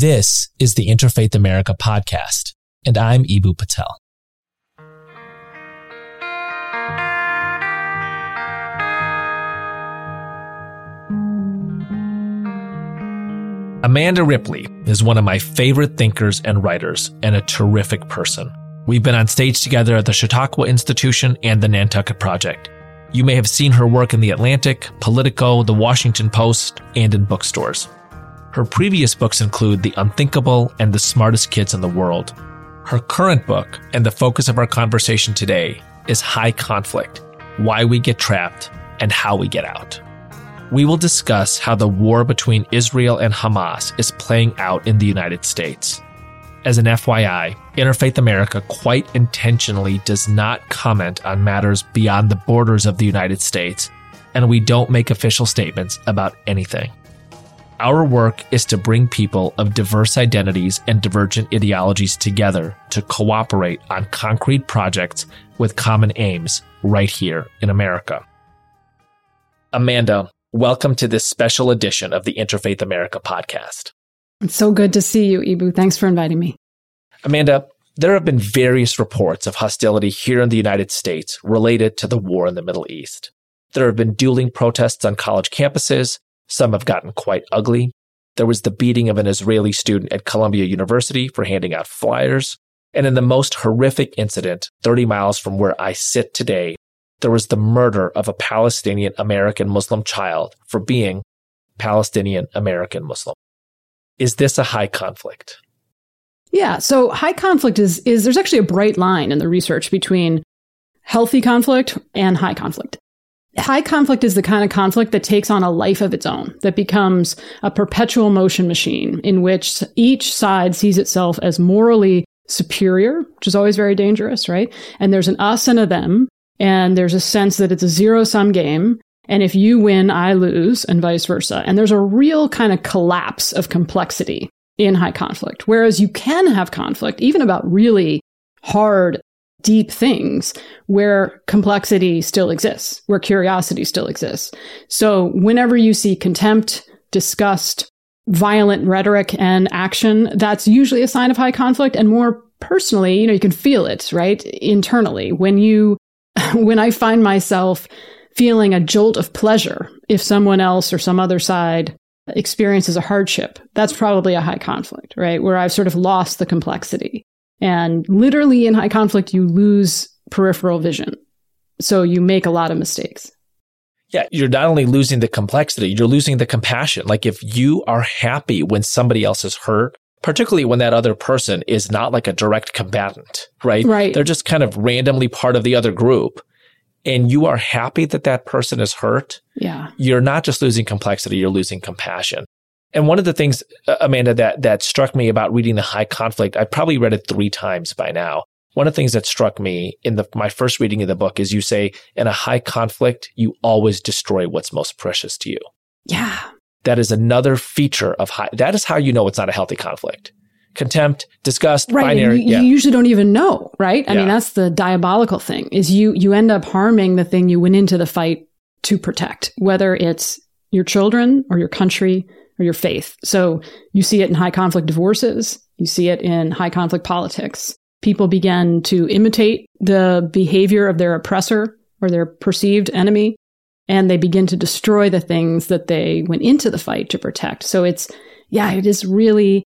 This is the Interfaith America podcast, and I'm Eboo Patel. Amanda Ripley is one of my favorite thinkers and writers, and a terrific person. We've been on stage together at the Chautauqua Institution and the Nantucket Project. You may have seen her work in The Atlantic, Politico, The Washington Post, and in bookstores. Her previous books include The Unthinkable and The Smartest Kids in the World. Her current book, and the focus of our conversation today, is High Conflict Why We Get Trapped and How We Get Out. We will discuss how the war between Israel and Hamas is playing out in the United States. As an FYI, Interfaith America quite intentionally does not comment on matters beyond the borders of the United States, and we don't make official statements about anything. Our work is to bring people of diverse identities and divergent ideologies together to cooperate on concrete projects with common aims right here in America. Amanda, welcome to this special edition of the Interfaith America podcast. It's so good to see you, Eboo. Thanks for inviting me. Amanda, there have been various reports of hostility here in the United States related to the war in the Middle East. There have been dueling protests on college campuses, some have gotten quite ugly. There was the beating of an Israeli student at Columbia University for handing out flyers. And in the most horrific incident, 30 miles from where I sit today, there was the murder of a Palestinian American Muslim child for being Palestinian American Muslim. Is this a high conflict? Yeah, so high conflict is is there's actually a bright line in the research between healthy conflict and high conflict high conflict is the kind of conflict that takes on a life of its own, that becomes a perpetual motion machine in which each side sees itself as morally superior, which is always very dangerous, right? And there's an us and a them, and there's a sense that it's a zero sum game. And if you win, I lose, and vice versa. And there's a real kind of collapse of complexity in high conflict. Whereas you can have conflict, even about really hard deep things where complexity still exists, where curiosity still exists. So whenever you see contempt, disgust, violent rhetoric and action, that's usually a sign of high conflict. And more personally, you know, you can feel it, right? Internally. When you, when I find myself feeling a jolt of pleasure if someone else or some other side experiences a hardship, that's probably a high conflict, right? Where I've sort of lost the complexity. And literally in high conflict, you lose peripheral vision. So you make a lot of mistakes. Yeah, you're not only losing the complexity, you're losing the compassion. Like if you are happy when somebody else is hurt, particularly when that other person is not like a direct combatant, right? Right. They're just kind of randomly part of the other group. And you are happy that that person is hurt. Yeah. You're not just losing complexity, you're losing compassion. And one of the things, uh, Amanda, that, that struck me about reading The High Conflict, I probably read it three times by now. One of the things that struck me in the, my first reading of the book is you say, in a high conflict, you always destroy what's most precious to you. Yeah. That is another feature of high. That is how you know it's not a healthy conflict. Contempt, disgust, right. binary. You, yeah. you, usually don't even know, right? I yeah. mean, that's the diabolical thing is you, you end up harming the thing you went into the fight to protect, whether it's your children or your country or your faith. So you see it in high conflict divorces. You see it in high conflict politics. People begin to imitate the behavior of their oppressor or their perceived enemy, and they begin to destroy the things that they went into the fight to protect. So it's, yeah, it is really,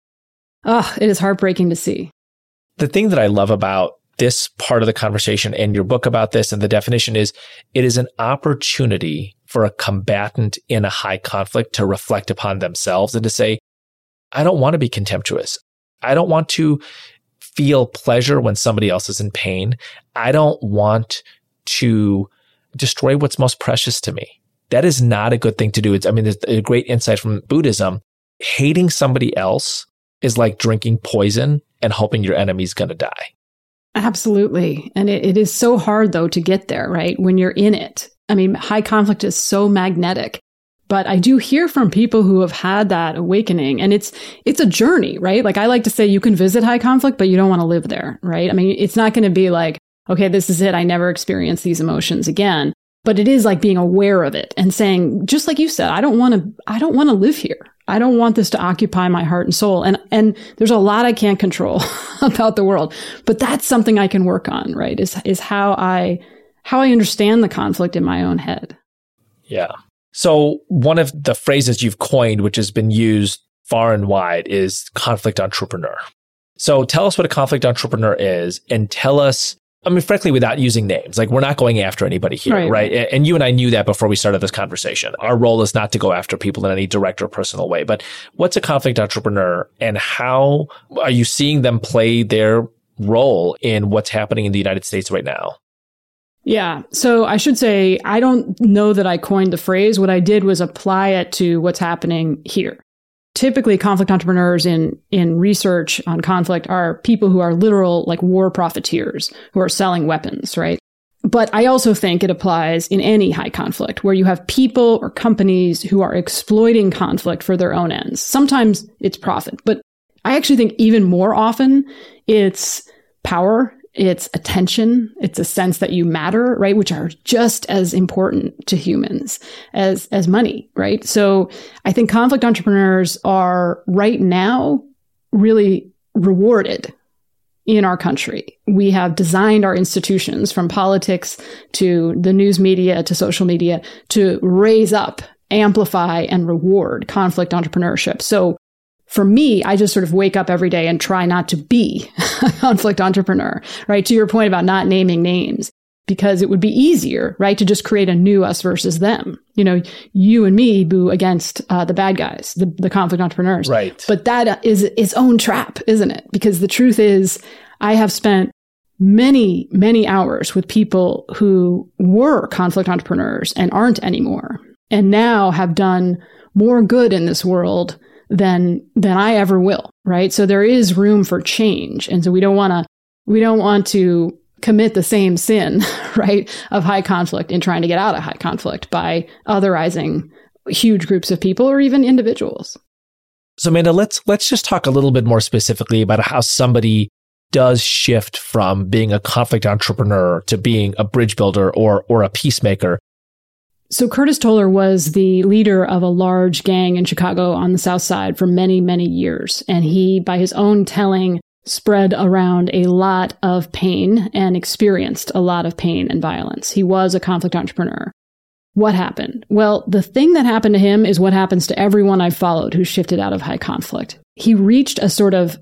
oh, it is heartbreaking to see. The thing that I love about this part of the conversation and your book about this and the definition is it is an opportunity for a combatant in a high conflict to reflect upon themselves and to say, I don't want to be contemptuous. I don't want to feel pleasure when somebody else is in pain. I don't want to destroy what's most precious to me. That is not a good thing to do. It's, I mean, there's a great insight from Buddhism. Hating somebody else is like drinking poison and hoping your enemy's going to die. Absolutely. And it, it is so hard, though, to get there, right? When you're in it. I mean, high conflict is so magnetic. But I do hear from people who have had that awakening and it's, it's a journey, right? Like I like to say you can visit high conflict, but you don't want to live there, right? I mean, it's not going to be like, okay, this is it. I never experience these emotions again. But it is like being aware of it and saying, just like you said, I don't want to, I don't want to live here. I don't want this to occupy my heart and soul. And, and there's a lot I can't control about the world, but that's something I can work on, right? Is, is how I, how I understand the conflict in my own head. Yeah. So one of the phrases you've coined, which has been used far and wide is conflict entrepreneur. So tell us what a conflict entrepreneur is and tell us I mean, frankly, without using names, like we're not going after anybody here, right. right? And you and I knew that before we started this conversation. Our role is not to go after people in any direct or personal way. But what's a conflict entrepreneur and how are you seeing them play their role in what's happening in the United States right now? Yeah. So I should say, I don't know that I coined the phrase. What I did was apply it to what's happening here typically conflict entrepreneurs in in research on conflict are people who are literal like war profiteers who are selling weapons right but i also think it applies in any high conflict where you have people or companies who are exploiting conflict for their own ends sometimes it's profit but i actually think even more often it's power it's attention, it's a sense that you matter, right? Which are just as important to humans as, as money, right? So I think conflict entrepreneurs are right now really rewarded in our country. We have designed our institutions from politics to the news media to social media to raise up, amplify, and reward conflict entrepreneurship. So for me, I just sort of wake up every day and try not to be a conflict entrepreneur, right? To your point about not naming names, because it would be easier, right, to just create a new us versus them. You know, you and me Eboo against uh, the bad guys, the, the conflict entrepreneurs. Right. But that is its own trap, isn't it? Because the truth is, I have spent many, many hours with people who were conflict entrepreneurs and aren't anymore, and now have done more good in this world than than I ever will, right? So there is room for change. And so we don't want to we don't want to commit the same sin, right, of high conflict in trying to get out of high conflict by otherizing huge groups of people or even individuals. So Amanda, let's let's just talk a little bit more specifically about how somebody does shift from being a conflict entrepreneur to being a bridge builder or or a peacemaker so Curtis Toler was the leader of a large gang in Chicago on the South Side for many, many years. And he, by his own telling, spread around a lot of pain and experienced a lot of pain and violence. He was a conflict entrepreneur. What happened? Well, the thing that happened to him is what happens to everyone I've followed who shifted out of high conflict. He reached a sort of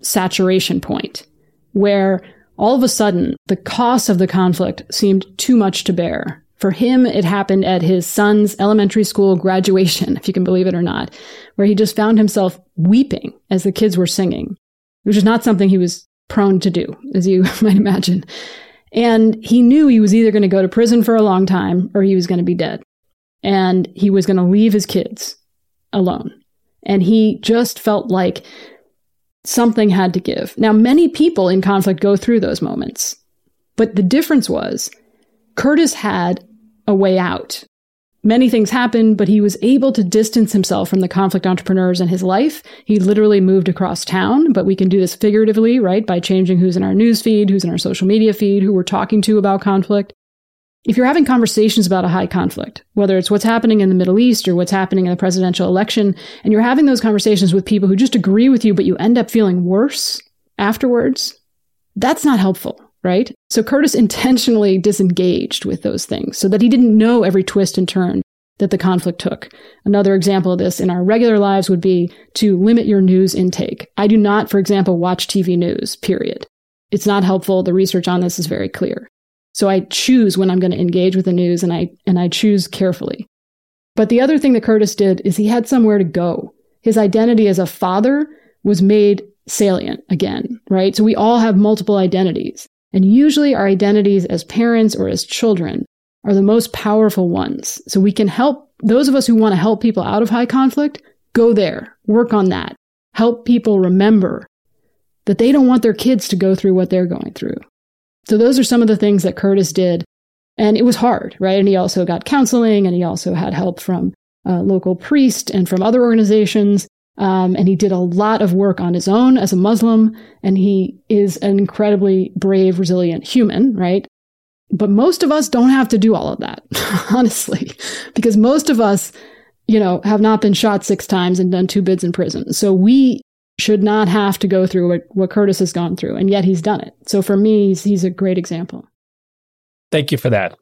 saturation point where all of a sudden the cost of the conflict seemed too much to bear for him, it happened at his son's elementary school graduation, if you can believe it or not, where he just found himself weeping as the kids were singing, which is not something he was prone to do, as you might imagine. And he knew he was either going to go to prison for a long time or he was going to be dead. And he was going to leave his kids alone. And he just felt like something had to give. Now, many people in conflict go through those moments. But the difference was Curtis had a way out. Many things happened, but he was able to distance himself from the conflict entrepreneurs in his life. He literally moved across town, but we can do this figuratively, right? By changing who's in our news feed, who's in our social media feed, who we're talking to about conflict. If you're having conversations about a high conflict, whether it's what's happening in the Middle East or what's happening in the presidential election, and you're having those conversations with people who just agree with you, but you end up feeling worse afterwards, that's not helpful right? So Curtis intentionally disengaged with those things so that he didn't know every twist and turn that the conflict took. Another example of this in our regular lives would be to limit your news intake. I do not, for example, watch TV news, period. It's not helpful. The research on this is very clear. So I choose when I'm going to engage with the news and I, and I choose carefully. But the other thing that Curtis did is he had somewhere to go. His identity as a father was made salient again, right? So we all have multiple identities. And usually our identities as parents or as children are the most powerful ones. So we can help those of us who want to help people out of high conflict, go there, work on that, help people remember that they don't want their kids to go through what they're going through. So those are some of the things that Curtis did. And it was hard, right? And he also got counseling and he also had help from a local priest and from other organizations. Um, and he did a lot of work on his own as a Muslim, and he is an incredibly brave, resilient human, right? But most of us don't have to do all of that, honestly, because most of us you know, have not been shot six times and done two bids in prison. So we should not have to go through what, what Curtis has gone through, and yet he's done it. So for me, he's, he's a great example. Thank you for that.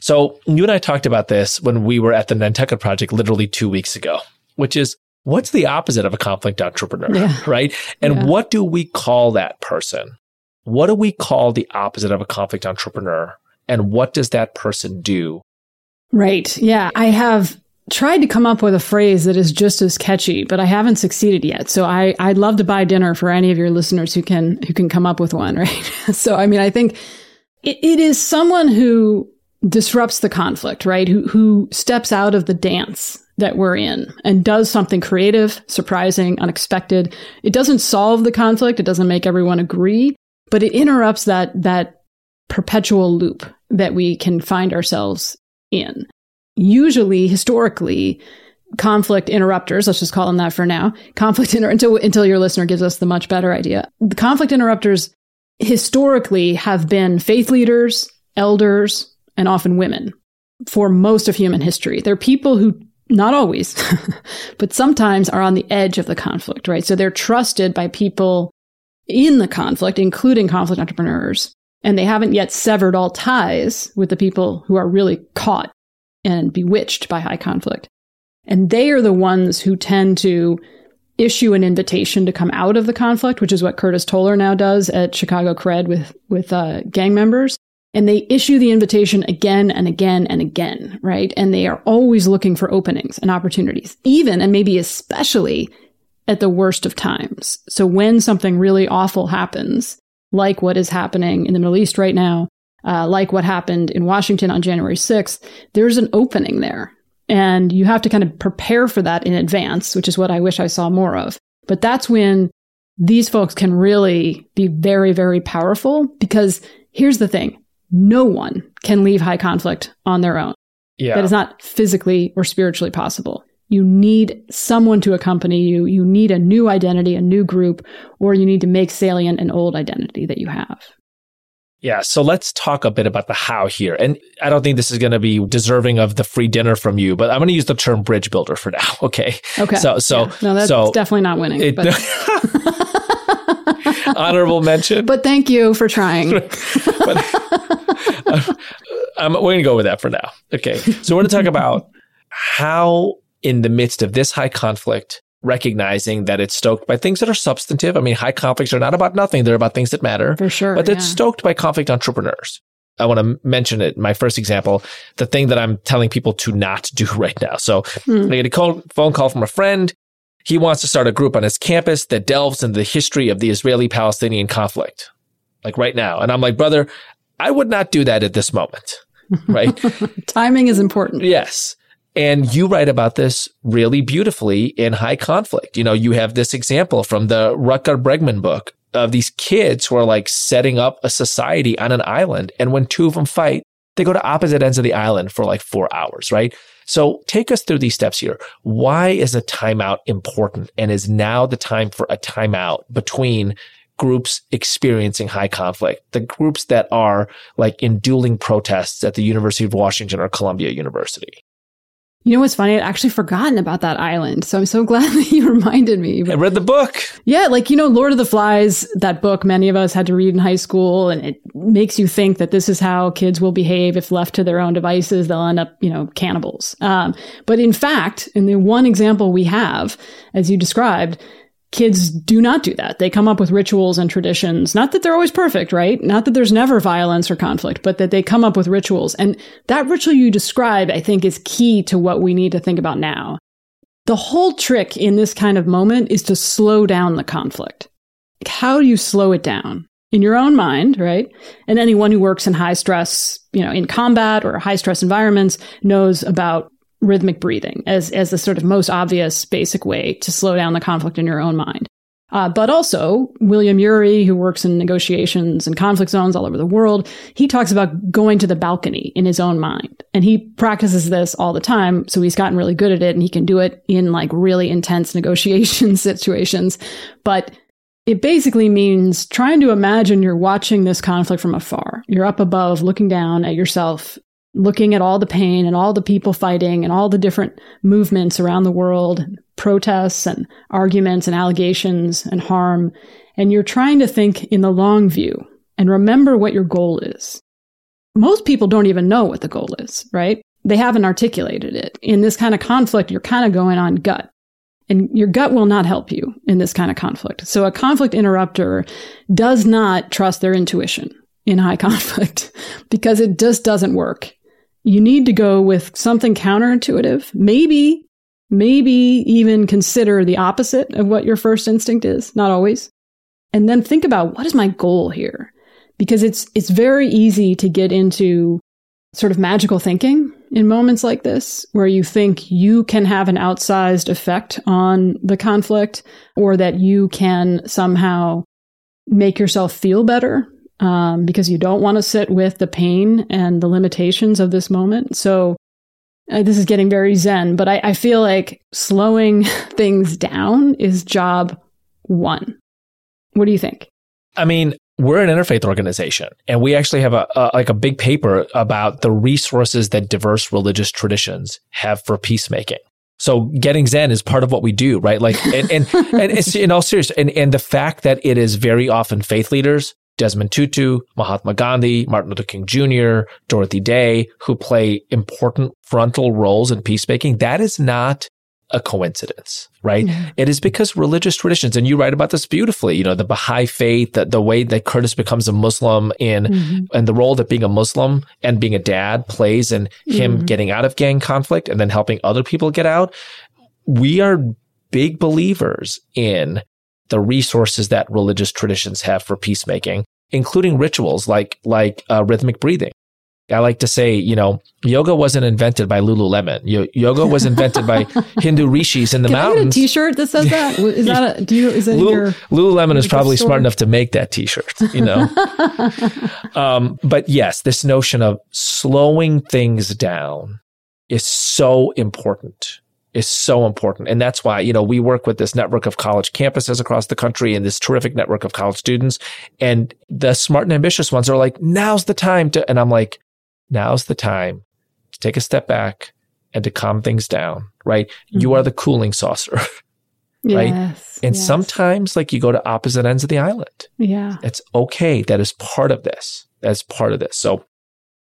So you and I talked about this when we were at the Nantucket Project literally two weeks ago, which is what's the opposite of a conflict entrepreneur, yeah. right? And yeah. what do we call that person? What do we call the opposite of a conflict entrepreneur? And what does that person do? Right. Yeah. I have tried to come up with a phrase that is just as catchy, but I haven't succeeded yet. So I, I'd love to buy dinner for any of your listeners who can who can come up with one, right? so I mean, I think it, it is someone who disrupts the conflict, right? Who who steps out of the dance that we're in and does something creative, surprising, unexpected. It doesn't solve the conflict, it doesn't make everyone agree, but it interrupts that that perpetual loop that we can find ourselves in usually historically conflict interrupters let's just call them that for now conflict inter- until until your listener gives us the much better idea the conflict interrupters historically have been faith leaders elders and often women for most of human history they're people who not always but sometimes are on the edge of the conflict right so they're trusted by people in the conflict including conflict entrepreneurs and they haven't yet severed all ties with the people who are really caught and bewitched by high conflict. And they are the ones who tend to issue an invitation to come out of the conflict, which is what Curtis Toler now does at Chicago Cred with, with uh, gang members. And they issue the invitation again and again and again, right? And they are always looking for openings and opportunities, even and maybe especially at the worst of times. So when something really awful happens, like what is happening in the Middle East right now, uh, like what happened in Washington on January 6th, there's an opening there. And you have to kind of prepare for that in advance, which is what I wish I saw more of. But that's when these folks can really be very, very powerful because here's the thing no one can leave high conflict on their own. Yeah. That is not physically or spiritually possible. You need someone to accompany you. You need a new identity, a new group, or you need to make salient an old identity that you have. Yeah. So let's talk a bit about the how here. And I don't think this is going to be deserving of the free dinner from you, but I'm going to use the term bridge builder for now. Okay. Okay. So, so, yeah. no, that's so definitely not winning. It, but. honorable mention. But thank you for trying. but, um, we're going to go with that for now. Okay. So we're going to talk about how, in the midst of this high conflict, recognizing that it's stoked by things that are substantive. I mean, high conflicts are not about nothing. They're about things that matter. For sure. But it's yeah. stoked by conflict entrepreneurs. I want to mention it. My first example, the thing that I'm telling people to not do right now. So hmm. I get a call, phone call from a friend. He wants to start a group on his campus that delves into the history of the Israeli Palestinian conflict, like right now. And I'm like, brother, I would not do that at this moment. Right. Timing is important. Yes. And you write about this really beautifully in High Conflict. You know, you have this example from the Rutger Bregman book of these kids who are like setting up a society on an island. And when two of them fight, they go to opposite ends of the island for like four hours, right? So take us through these steps here. Why is a timeout important? And is now the time for a timeout between groups experiencing high conflict, the groups that are like in dueling protests at the University of Washington or Columbia University? You know what's funny? I'd actually forgotten about that island. So I'm so glad that you reminded me. But I read the book. Yeah, like, you know, Lord of the Flies, that book many of us had to read in high school, and it makes you think that this is how kids will behave if left to their own devices. They'll end up, you know, cannibals. Um, but in fact, in the one example we have, as you described, kids do not do that. They come up with rituals and traditions. Not that they're always perfect, right? Not that there's never violence or conflict, but that they come up with rituals. And that ritual you describe, I think, is key to what we need to think about now. The whole trick in this kind of moment is to slow down the conflict. How do you slow it down? In your own mind, right? And anyone who works in high stress, you know, in combat or high stress environments knows about rhythmic breathing as, as the sort of most obvious basic way to slow down the conflict in your own mind. Uh, but also, William Ury, who works in negotiations and conflict zones all over the world, he talks about going to the balcony in his own mind. And he practices this all the time. So he's gotten really good at it and he can do it in like really intense negotiation situations. But it basically means trying to imagine you're watching this conflict from afar. You're up above looking down at yourself looking at all the pain and all the people fighting and all the different movements around the world, protests and arguments and allegations and harm. And you're trying to think in the long view and remember what your goal is. Most people don't even know what the goal is, right? They haven't articulated it. In this kind of conflict, you're kind of going on gut. And your gut will not help you in this kind of conflict. So a conflict interrupter does not trust their intuition in high conflict because it just doesn't work. You need to go with something counterintuitive. Maybe, maybe even consider the opposite of what your first instinct is. Not always. And then think about what is my goal here? Because it's, it's very easy to get into sort of magical thinking in moments like this, where you think you can have an outsized effect on the conflict or that you can somehow make yourself feel better um, because you don't want to sit with the pain and the limitations of this moment. So, uh, this is getting very zen, but I, I feel like slowing things down is job one. What do you think? I mean, we're an interfaith organization and we actually have a, a, like a big paper about the resources that diverse religious traditions have for peacemaking so getting zen is part of what we do right like and and, and it's in all seriousness and, and the fact that it is very often faith leaders Desmond Tutu, Mahatma Gandhi, Martin Luther King Jr., Dorothy Day, who play important frontal roles in peacemaking. That is not a coincidence, right? Yeah. It is because religious traditions, and you write about this beautifully, you know, the Baha'i faith, the, the way that Curtis becomes a Muslim in, mm-hmm. and the role that being a Muslim and being a dad plays in him mm-hmm. getting out of gang conflict and then helping other people get out. We are big believers in the resources that religious traditions have for peacemaking, including rituals like, like uh, rhythmic breathing. I like to say, you know, yoga wasn't invented by Lululemon. Yo- yoga was invented by Hindu rishis in the Can mountains. I get a T-shirt that says that? Is that a, do you, is that Lul- your, Lululemon is probably smart enough to make that T-shirt, you know? um, but yes, this notion of slowing things down is so important is so important. And that's why, you know, we work with this network of college campuses across the country and this terrific network of college students. And the smart and ambitious ones are like, now's the time to, and I'm like, now's the time to take a step back and to calm things down, right? Mm-hmm. You are the cooling saucer. right? Yes, and yes. sometimes like you go to opposite ends of the island. Yeah. It's okay. That is part of this. That's part of this. So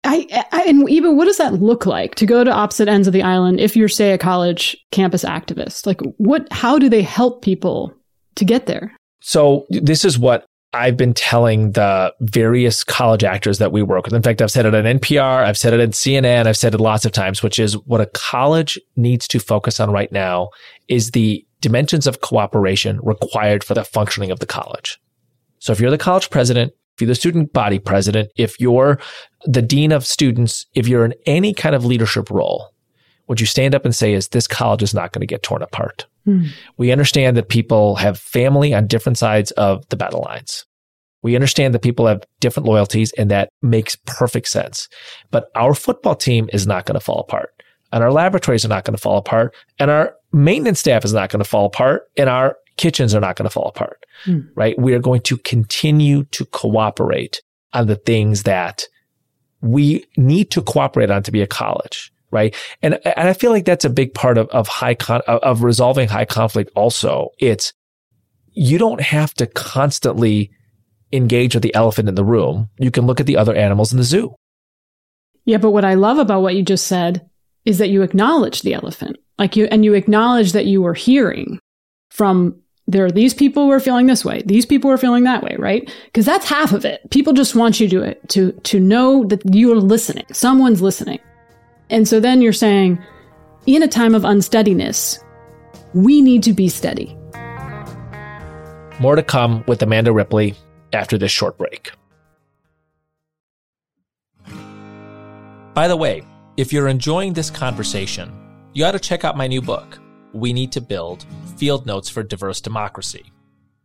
I, I, and even what does that look like to go to opposite ends of the island if you're say a college campus activist? Like what how do they help people to get there? So this is what I've been telling the various college actors that we work with. In fact, I've said it on NPR, I've said it at CNN, I've said it lots of times, which is what a college needs to focus on right now is the dimensions of cooperation required for the functioning of the college. So if you're the college president, if you're the student body president, if you're the dean of students, if you're in any kind of leadership role, what you stand up and say is this college is not going to get torn apart. Hmm. We understand that people have family on different sides of the battle lines. We understand that people have different loyalties and that makes perfect sense. But our football team is not going to fall apart and our laboratories are not going to fall apart and our maintenance staff is not going to fall apart and our kitchens are not going to fall apart, hmm. right? We are going to continue to cooperate on the things that we need to cooperate on to be a college right? And, and I feel like that's a big part of, of high con, of resolving high conflict also. It's, you don't have to constantly engage with the elephant in the room. You can look at the other animals in the zoo. Yeah, but what I love about what you just said is that you acknowledge the elephant. Like you, and you acknowledge that you were hearing from there are these people who are feeling this way. These people are feeling that way, right? Because that's half of it. People just want you to to to know that you're listening. Someone's listening. And so then you're saying, in a time of unsteadiness, we need to be steady. More to come with Amanda Ripley after this short break. By the way, if you're enjoying this conversation, you ought to check out my new book, We Need to Build Field Notes for Diverse Democracy.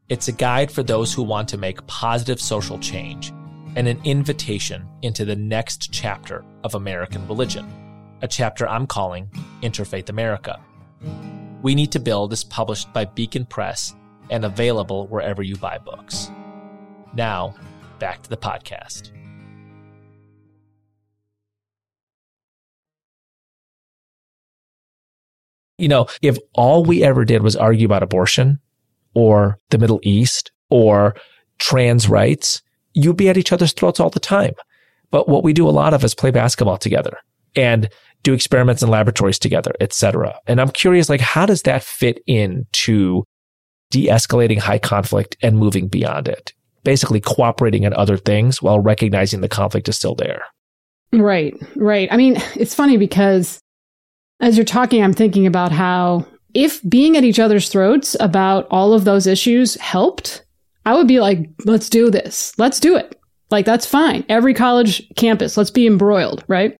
It's a guide for those who want to make positive social change and an invitation into the next chapter of American religion a chapter I'm calling Interfaith America. We Need to Build is published by Beacon Press and available wherever you buy books. Now, back to the podcast. You know, if all we ever did was argue about abortion or the Middle East or trans rights, you'd be at each other's throats all the time. But what we do a lot of is play basketball together and do experiments in laboratories together, etc. And I'm curious, like, how does that fit into de-escalating high conflict and moving beyond it? Basically cooperating in other things while recognizing the conflict is still there. Right, right. I mean, it's funny because as you're talking, I'm thinking about how if being at each other's throats about all of those issues helped, I would be like, let's do this. Let's do it. Like, that's fine. Every college campus, let's be embroiled, right?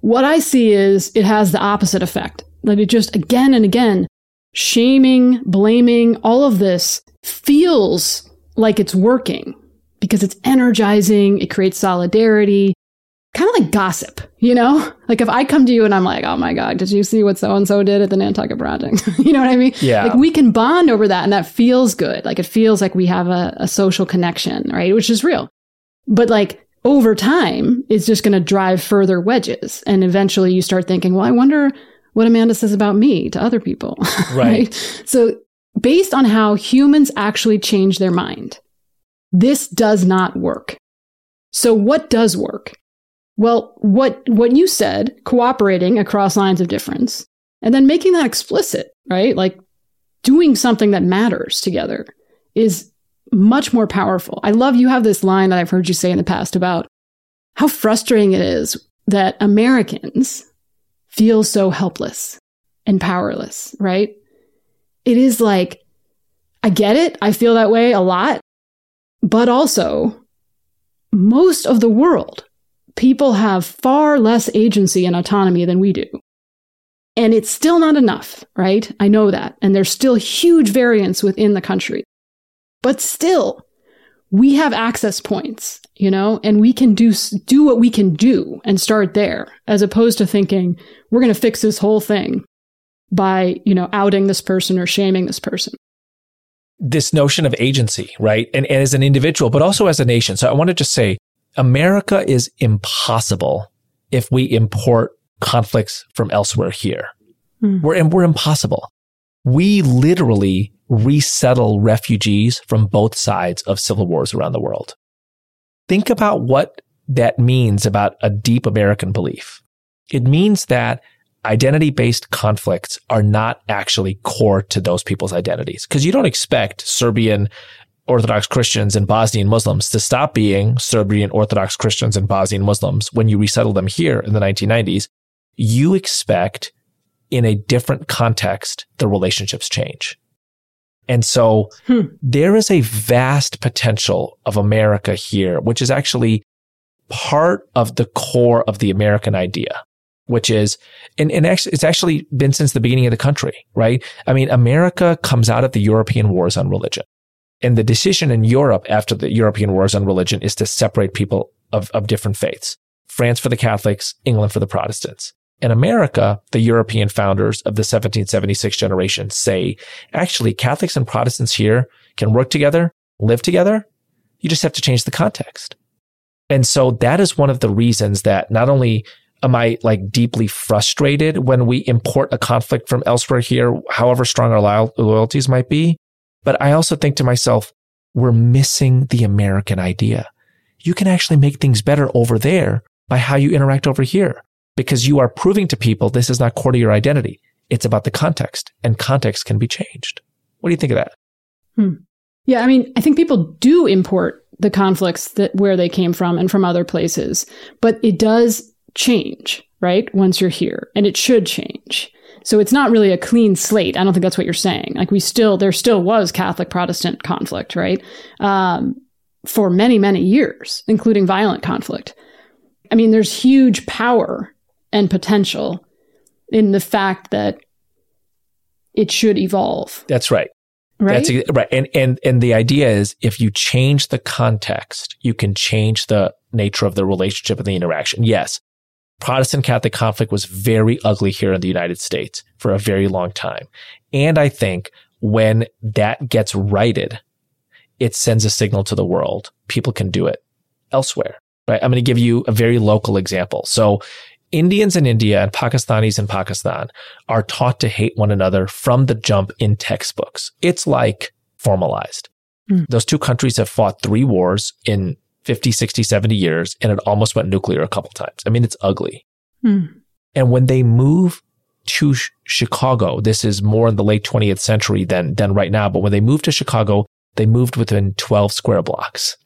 What I see is it has the opposite effect. That it just again and again, shaming, blaming, all of this feels like it's working because it's energizing, it creates solidarity, kind of like gossip, you know? Like if I come to you and I'm like, oh my God, did you see what so and so did at the Nantucket Project? you know what I mean? Yeah. Like we can bond over that and that feels good. Like it feels like we have a, a social connection, right? Which is real. But like over time, it's just going to drive further wedges. And eventually you start thinking, well, I wonder what Amanda says about me to other people. Right. right? So based on how humans actually change their mind, this does not work. So what does work? Well, what, what you said, cooperating across lines of difference, and then making that explicit, right? Like doing something that matters together is much more powerful. I love you have this line that I've heard you say in the past about how frustrating it is that Americans feel so helpless and powerless, right? It is like, I get it. I feel that way a lot. But also, most of the world people have far less agency and autonomy than we do. And it's still not enough, right? I know that. And there's still huge variance within the country. But still, we have access points, you know, and we can do, do what we can do and start there as opposed to thinking we're going to fix this whole thing by, you know, outing this person or shaming this person. This notion of agency, right? And, and as an individual, but also as a nation. So I want to just say America is impossible if we import conflicts from elsewhere here. Mm. We're, we're impossible. We literally resettle refugees from both sides of civil wars around the world. Think about what that means about a deep American belief. It means that identity based conflicts are not actually core to those people's identities. Cause you don't expect Serbian Orthodox Christians and Bosnian Muslims to stop being Serbian Orthodox Christians and Bosnian Muslims when you resettle them here in the 1990s. You expect in a different context, the relationships change. And so hmm. there is a vast potential of America here, which is actually part of the core of the American idea, which is, and, and actually, it's actually been since the beginning of the country, right? I mean, America comes out of the European wars on religion. And the decision in Europe after the European wars on religion is to separate people of, of different faiths. France for the Catholics, England for the Protestants. In America, the European founders of the 1776 generation say, actually, Catholics and Protestants here can work together, live together. You just have to change the context. And so that is one of the reasons that not only am I like deeply frustrated when we import a conflict from elsewhere here, however strong our loyalties might be, but I also think to myself, we're missing the American idea. You can actually make things better over there by how you interact over here because you are proving to people this is not core to your identity. It's about the context and context can be changed. What do you think of that? Hmm. Yeah. I mean, I think people do import the conflicts that where they came from and from other places, but it does change, right? Once you're here and it should change. So it's not really a clean slate. I don't think that's what you're saying. Like we still, there still was Catholic Protestant conflict, right? Um, for many, many years, including violent conflict. I mean, there's huge power and potential in the fact that it should evolve. That's right. Right. That's right. And, and, and the idea is if you change the context, you can change the nature of the relationship and the interaction. Yes. Protestant Catholic conflict was very ugly here in the United States for a very long time. And I think when that gets righted, it sends a signal to the world. People can do it elsewhere, right? I'm going to give you a very local example. So Indians in India and Pakistanis in Pakistan are taught to hate one another from the jump in textbooks. It's like formalized. Mm. Those two countries have fought three wars in 50, 60, 70 years, and it almost went nuclear a couple times. I mean, it's ugly. Mm. And when they move to sh- Chicago, this is more in the late 20th century than, than right now, but when they moved to Chicago, they moved within 12 square blocks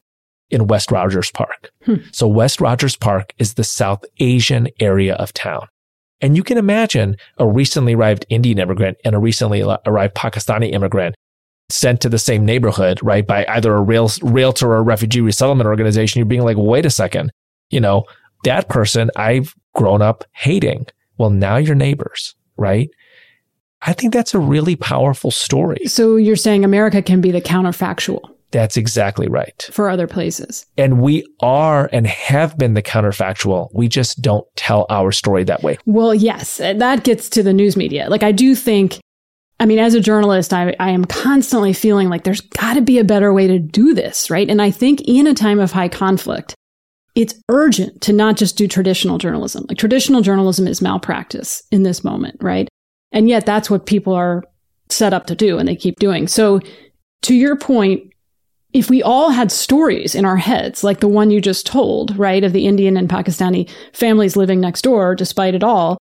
in West Rogers Park. Hmm. So West Rogers Park is the South Asian area of town. And you can imagine a recently arrived Indian immigrant and a recently arrived Pakistani immigrant sent to the same neighborhood, right? By either a rail, realtor or a refugee resettlement organization. You're being like, wait a second, you know, that person I've grown up hating. Well, now you're neighbors, right? I think that's a really powerful story. So you're saying America can be the counterfactual. That's exactly right. For other places. And we are and have been the counterfactual. We just don't tell our story that way. Well, yes, that gets to the news media. Like, I do think, I mean, as a journalist, I, I am constantly feeling like there's got to be a better way to do this, right? And I think in a time of high conflict, it's urgent to not just do traditional journalism. Like, traditional journalism is malpractice in this moment, right? And yet that's what people are set up to do and they keep doing. So, to your point, if we all had stories in our heads, like the one you just told, right, of the Indian and Pakistani families living next door despite it all,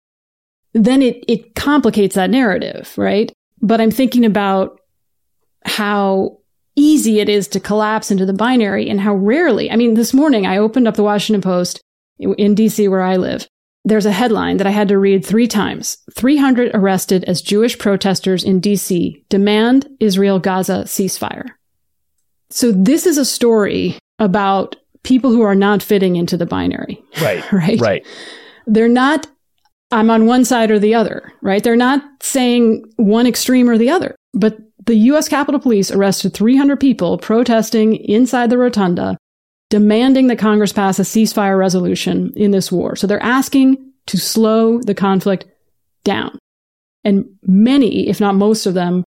then it, it complicates that narrative, right? But I'm thinking about how easy it is to collapse into the binary and how rarely. I mean, this morning I opened up the Washington Post in DC where I live. There's a headline that I had to read three times 300 arrested as Jewish protesters in DC demand Israel Gaza ceasefire. So this is a story about people who are not fitting into the binary. Right. right. Right. They're not, I'm on one side or the other, right? They're not saying one extreme or the other. But the US Capitol Police arrested 300 people protesting inside the rotunda, demanding that Congress pass a ceasefire resolution in this war. So they're asking to slow the conflict down. And many, if not most of them,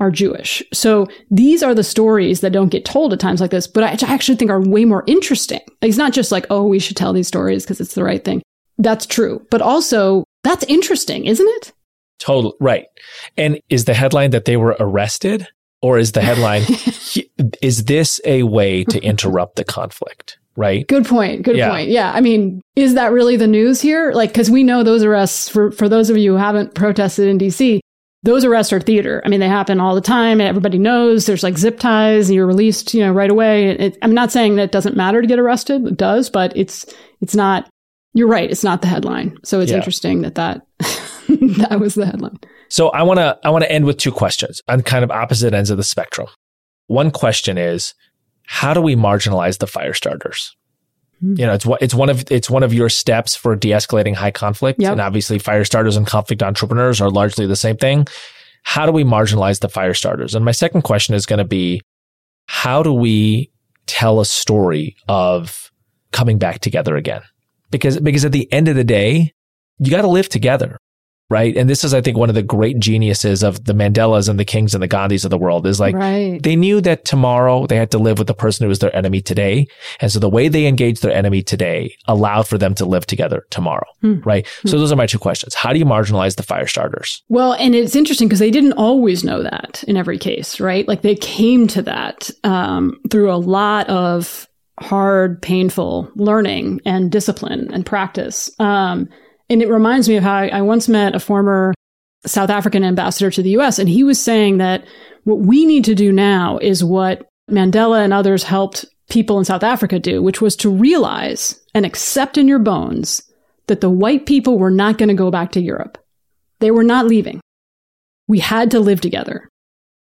are Jewish. So these are the stories that don't get told at times like this, but I actually think are way more interesting. It's not just like, oh, we should tell these stories because it's the right thing. That's true. But also, that's interesting, isn't it? Total right. And is the headline that they were arrested? Or is the headline, is this a way to interrupt the conflict? Right. Good point. Good yeah. point. Yeah. I mean, is that really the news here? Like, cause we know those arrests for, for those of you who haven't protested in DC, those arrests are theater. I mean, they happen all the time. Everybody knows there's like zip ties and you're released, you know, right away. It, I'm not saying that it doesn't matter to get arrested. It does, but it's, it's not, you're right. It's not the headline. So it's yeah. interesting that that, that was the headline. So I want to, I want to end with two questions on kind of opposite ends of the spectrum. One question is, how do we marginalize the fire starters? Mm-hmm. You know, it's it's one of it's one of your steps for de-escalating high conflict, yep. and obviously fire starters and conflict entrepreneurs are largely the same thing. How do we marginalize the fire starters? And my second question is going to be, how do we tell a story of coming back together again? Because because at the end of the day, you got to live together right? And this is, I think, one of the great geniuses of the Mandelas and the Kings and the Gandhis of the world is like right. they knew that tomorrow they had to live with the person who was their enemy today. And so the way they engaged their enemy today allowed for them to live together tomorrow, hmm. right? Hmm. So those are my two questions. How do you marginalize the fire starters? Well, and it's interesting because they didn't always know that in every case, right? Like they came to that um, through a lot of hard, painful learning and discipline and practice. Um, and it reminds me of how I, I once met a former South African ambassador to the US, and he was saying that what we need to do now is what Mandela and others helped people in South Africa do, which was to realize and accept in your bones that the white people were not going to go back to Europe. They were not leaving. We had to live together,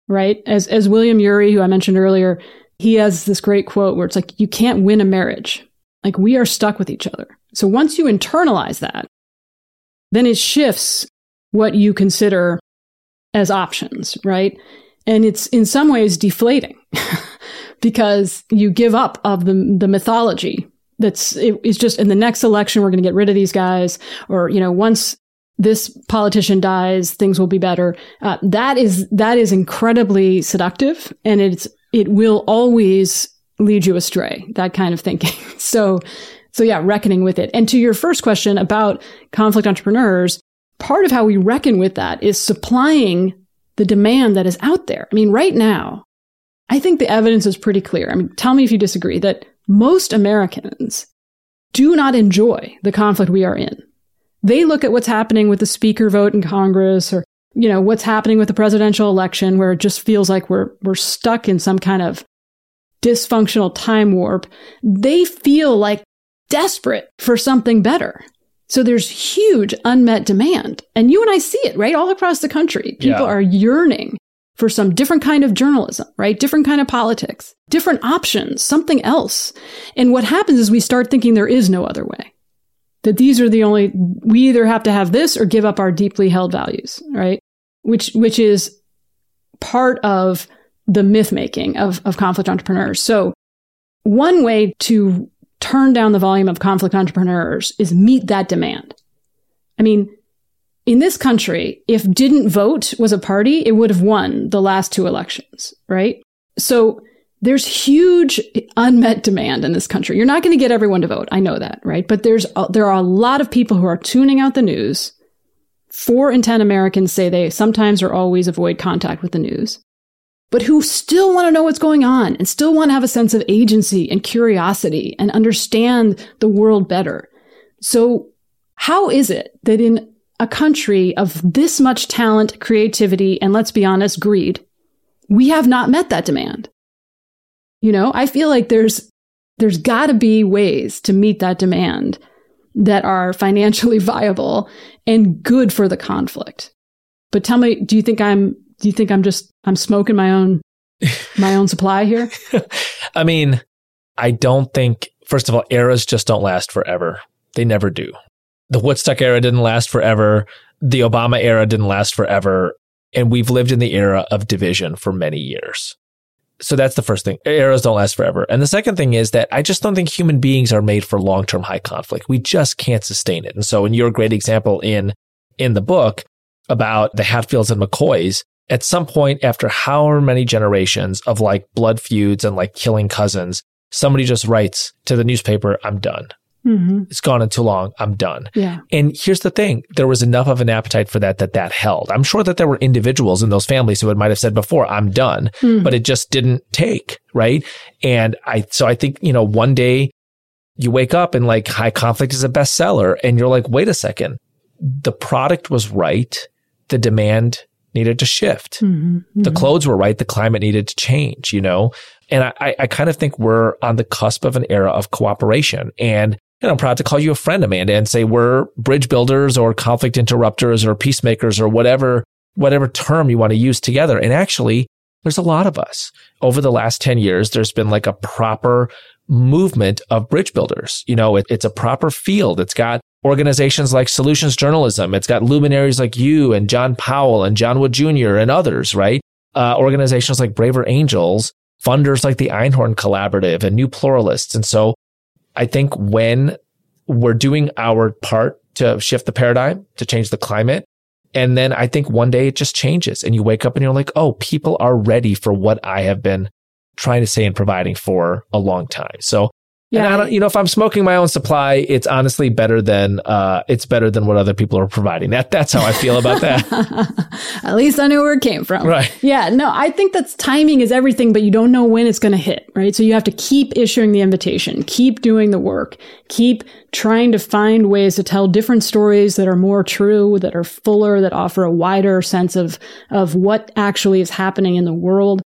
right? As, as William Ury, who I mentioned earlier, he has this great quote where it's like, you can't win a marriage. Like we are stuck with each other. So once you internalize that, then it shifts what you consider as options, right? And it's in some ways deflating because you give up of the, the mythology that's, it, it's just in the next election, we're going to get rid of these guys. Or, you know, once this politician dies, things will be better. Uh, that is, that is incredibly seductive and it's, it will always lead you astray, that kind of thinking. so So yeah, reckoning with it. And to your first question about conflict entrepreneurs, part of how we reckon with that is supplying the demand that is out there. I mean, right now, I think the evidence is pretty clear. I mean, tell me if you disagree that most Americans do not enjoy the conflict we are in. They look at what's happening with the speaker vote in Congress or, you know, what's happening with the presidential election where it just feels like we're, we're stuck in some kind of dysfunctional time warp. They feel like desperate for something better. So there's huge unmet demand. And you and I see it, right? All across the country. People yeah. are yearning for some different kind of journalism, right? Different kind of politics, different options, something else. And what happens is we start thinking there is no other way. That these are the only, we either have to have this or give up our deeply held values, right? Which, which is part of the myth making of, of conflict entrepreneurs. So one way to turn down the volume of conflict entrepreneurs is meet that demand. I mean, in this country, if didn't vote was a party, it would have won the last two elections, right? So there's huge unmet demand in this country. You're not going to get everyone to vote. I know that, right? But there's a, there are a lot of people who are tuning out the news. Four in 10 Americans say they sometimes or always avoid contact with the news but who still want to know what's going on and still want to have a sense of agency and curiosity and understand the world better. So how is it that in a country of this much talent, creativity, and let's be honest, greed, we have not met that demand? You know, I feel like there's, there's gotta be ways to meet that demand that are financially viable and good for the conflict. But tell me, do you think I'm do you think I'm just I'm smoking my own my own supply here? I mean, I don't think first of all eras just don't last forever. They never do. The Woodstock era didn't last forever. The Obama era didn't last forever, and we've lived in the era of division for many years. So that's the first thing. Eras don't last forever. And the second thing is that I just don't think human beings are made for long-term high conflict. We just can't sustain it. And so in your great example in in the book about the Hatfields and McCoys, at some point after however many generations of like blood feuds and like killing cousins, somebody just writes to the newspaper, I'm done. Mm-hmm. It's gone in too long. I'm done. Yeah. And here's the thing. There was enough of an appetite for that that that held. I'm sure that there were individuals in those families who might have said before, I'm done, mm-hmm. but it just didn't take. Right. And I, so I think, you know, one day you wake up and like high conflict is a bestseller and you're like, wait a second. The product was right. The demand needed to shift. Mm-hmm, mm-hmm. The clothes were right. The climate needed to change, you know? And I, I kind of think we're on the cusp of an era of cooperation. And and I'm proud to call you a friend, Amanda, and say we're bridge builders or conflict interrupters or peacemakers or whatever, whatever term you want to use together. And actually, there's a lot of us. Over the last 10 years, there's been like a proper movement of bridge builders. You know, it, it's a proper field. It's got organizations like Solutions Journalism. It's got luminaries like you and John Powell and John Wood Jr. and others, right? Uh, organizations like Braver Angels, funders like the Einhorn Collaborative and New Pluralists. And so I think when we're doing our part to shift the paradigm, to change the climate, and then I think one day it just changes and you wake up and you're like, oh, people are ready for what I have been trying to say and providing for a long time. So yeah. And I don't, you know, if I'm smoking my own supply, it's honestly better than, uh, it's better than what other people are providing. That, that's how I feel about that. At least I know where it came from. Right. Yeah. No, I think that's timing is everything, but you don't know when it's going to hit, right? So you have to keep issuing the invitation, keep doing the work, keep trying to find ways to tell different stories that are more true, that are fuller, that offer a wider sense of, of what actually is happening in the world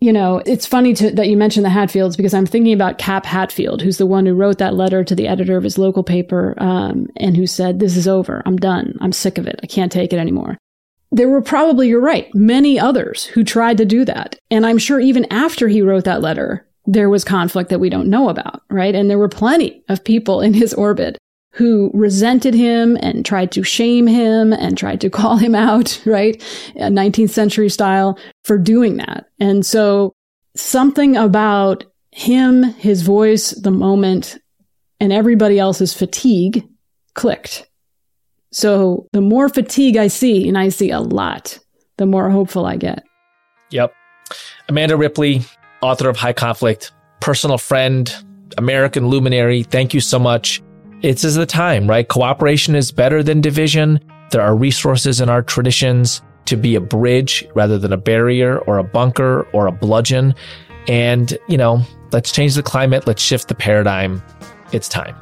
you know, it's funny to, that you mentioned the Hatfields because I'm thinking about Cap Hatfield, who's the one who wrote that letter to the editor of his local paper um, and who said, This is over. I'm done. I'm sick of it. I can't take it anymore. There were probably, you're right, many others who tried to do that. And I'm sure even after he wrote that letter, there was conflict that we don't know about, right? And there were plenty of people in his orbit who resented him and tried to shame him and tried to call him out, right? 19th century style for doing that. And so something about him, his voice, the moment, and everybody else's fatigue clicked. So the more fatigue I see, and I see a lot, the more hopeful I get. Yep. Amanda Ripley, author of High Conflict, personal friend, American luminary, thank you so much. It's is the time, right? Cooperation is better than division. There are resources in our traditions to be a bridge rather than a barrier or a bunker or a bludgeon. And, you know, let's change the climate. Let's shift the paradigm. It's time.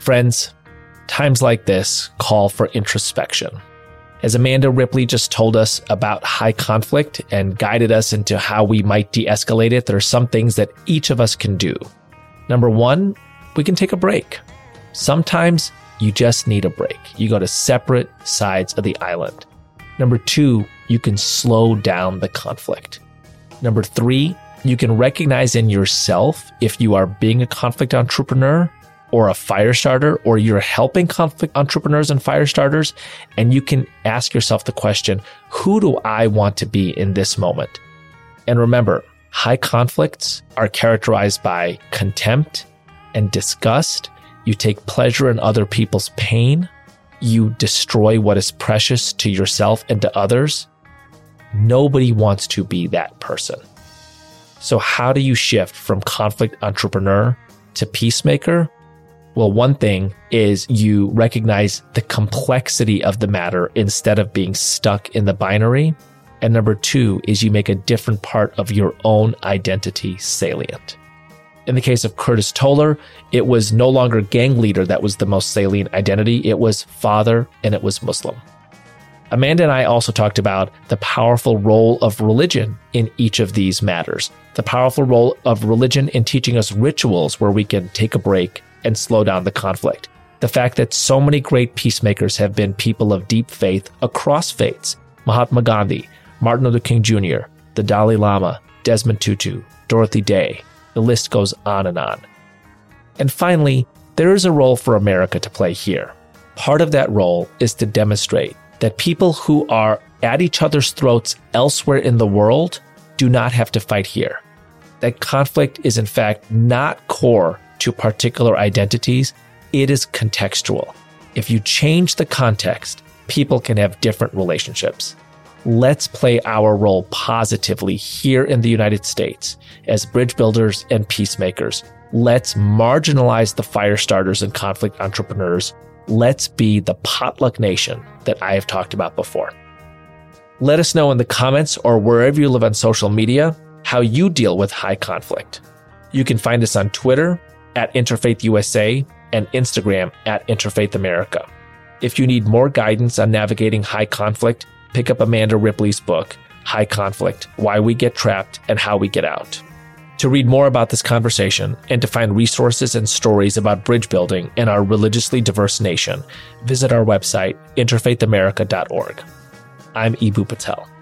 Friends, times like this call for introspection. As Amanda Ripley just told us about high conflict and guided us into how we might de escalate it, there are some things that each of us can do. Number one, we can take a break. Sometimes you just need a break. You go to separate sides of the island. Number two, you can slow down the conflict. Number three, you can recognize in yourself if you are being a conflict entrepreneur or a fire starter, or you're helping conflict entrepreneurs and fire starters, and you can ask yourself the question, who do I want to be in this moment? And remember, high conflicts are characterized by contempt and disgust. You take pleasure in other people's pain. You destroy what is precious to yourself and to others. Nobody wants to be that person. So, how do you shift from conflict entrepreneur to peacemaker? Well, one thing is you recognize the complexity of the matter instead of being stuck in the binary. And number two is you make a different part of your own identity salient. In the case of Curtis Toler, it was no longer gang leader that was the most salient identity. It was father and it was Muslim. Amanda and I also talked about the powerful role of religion in each of these matters. The powerful role of religion in teaching us rituals where we can take a break and slow down the conflict. The fact that so many great peacemakers have been people of deep faith across faiths Mahatma Gandhi, Martin Luther King Jr., the Dalai Lama, Desmond Tutu, Dorothy Day. The list goes on and on. And finally, there is a role for America to play here. Part of that role is to demonstrate that people who are at each other's throats elsewhere in the world do not have to fight here. That conflict is, in fact, not core to particular identities, it is contextual. If you change the context, people can have different relationships. Let's play our role positively here in the United States as bridge builders and peacemakers. Let's marginalize the fire starters and conflict entrepreneurs. Let's be the potluck nation that I have talked about before. Let us know in the comments or wherever you live on social media how you deal with high conflict. You can find us on Twitter at Interfaith USA and Instagram at Interfaith America. If you need more guidance on navigating high conflict, pick up Amanda Ripley's book, High Conflict Why We Get Trapped and How We Get Out. To read more about this conversation and to find resources and stories about bridge building in our religiously diverse nation, visit our website, interfaithamerica.org. I'm Eboo Patel.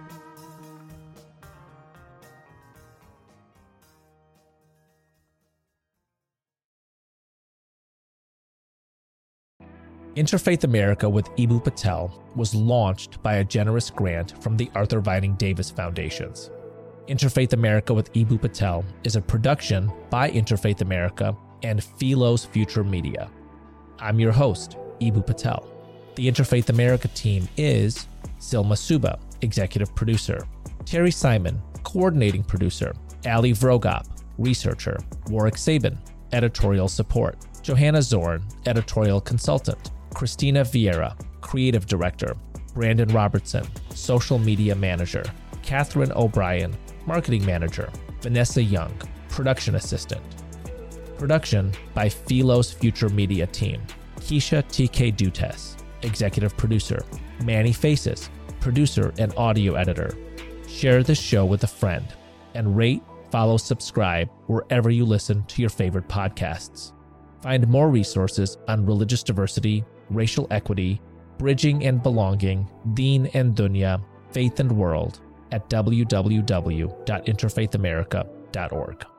Interfaith America with Eboo Patel was launched by a generous grant from the Arthur Vining Davis Foundations. Interfaith America with Eboo Patel is a production by Interfaith America and Philos Future Media. I'm your host, Eboo Patel. The Interfaith America team is Silma Suba, executive producer, Terry Simon, coordinating producer, Ali Vrogop, researcher, Warwick Sabin, editorial support, Johanna Zorn, editorial consultant, Christina Vieira, Creative Director, Brandon Robertson, Social Media Manager, Catherine O'Brien, Marketing Manager, Vanessa Young, Production Assistant. Production by Philos Future Media Team, Keisha TK Dutes, Executive Producer, Manny Faces, Producer and Audio Editor. Share this show with a friend and rate, follow, subscribe wherever you listen to your favorite podcasts. Find more resources on religious diversity, racial equity, bridging and belonging, deen and dunya, faith and world at www.interfaithamerica.org.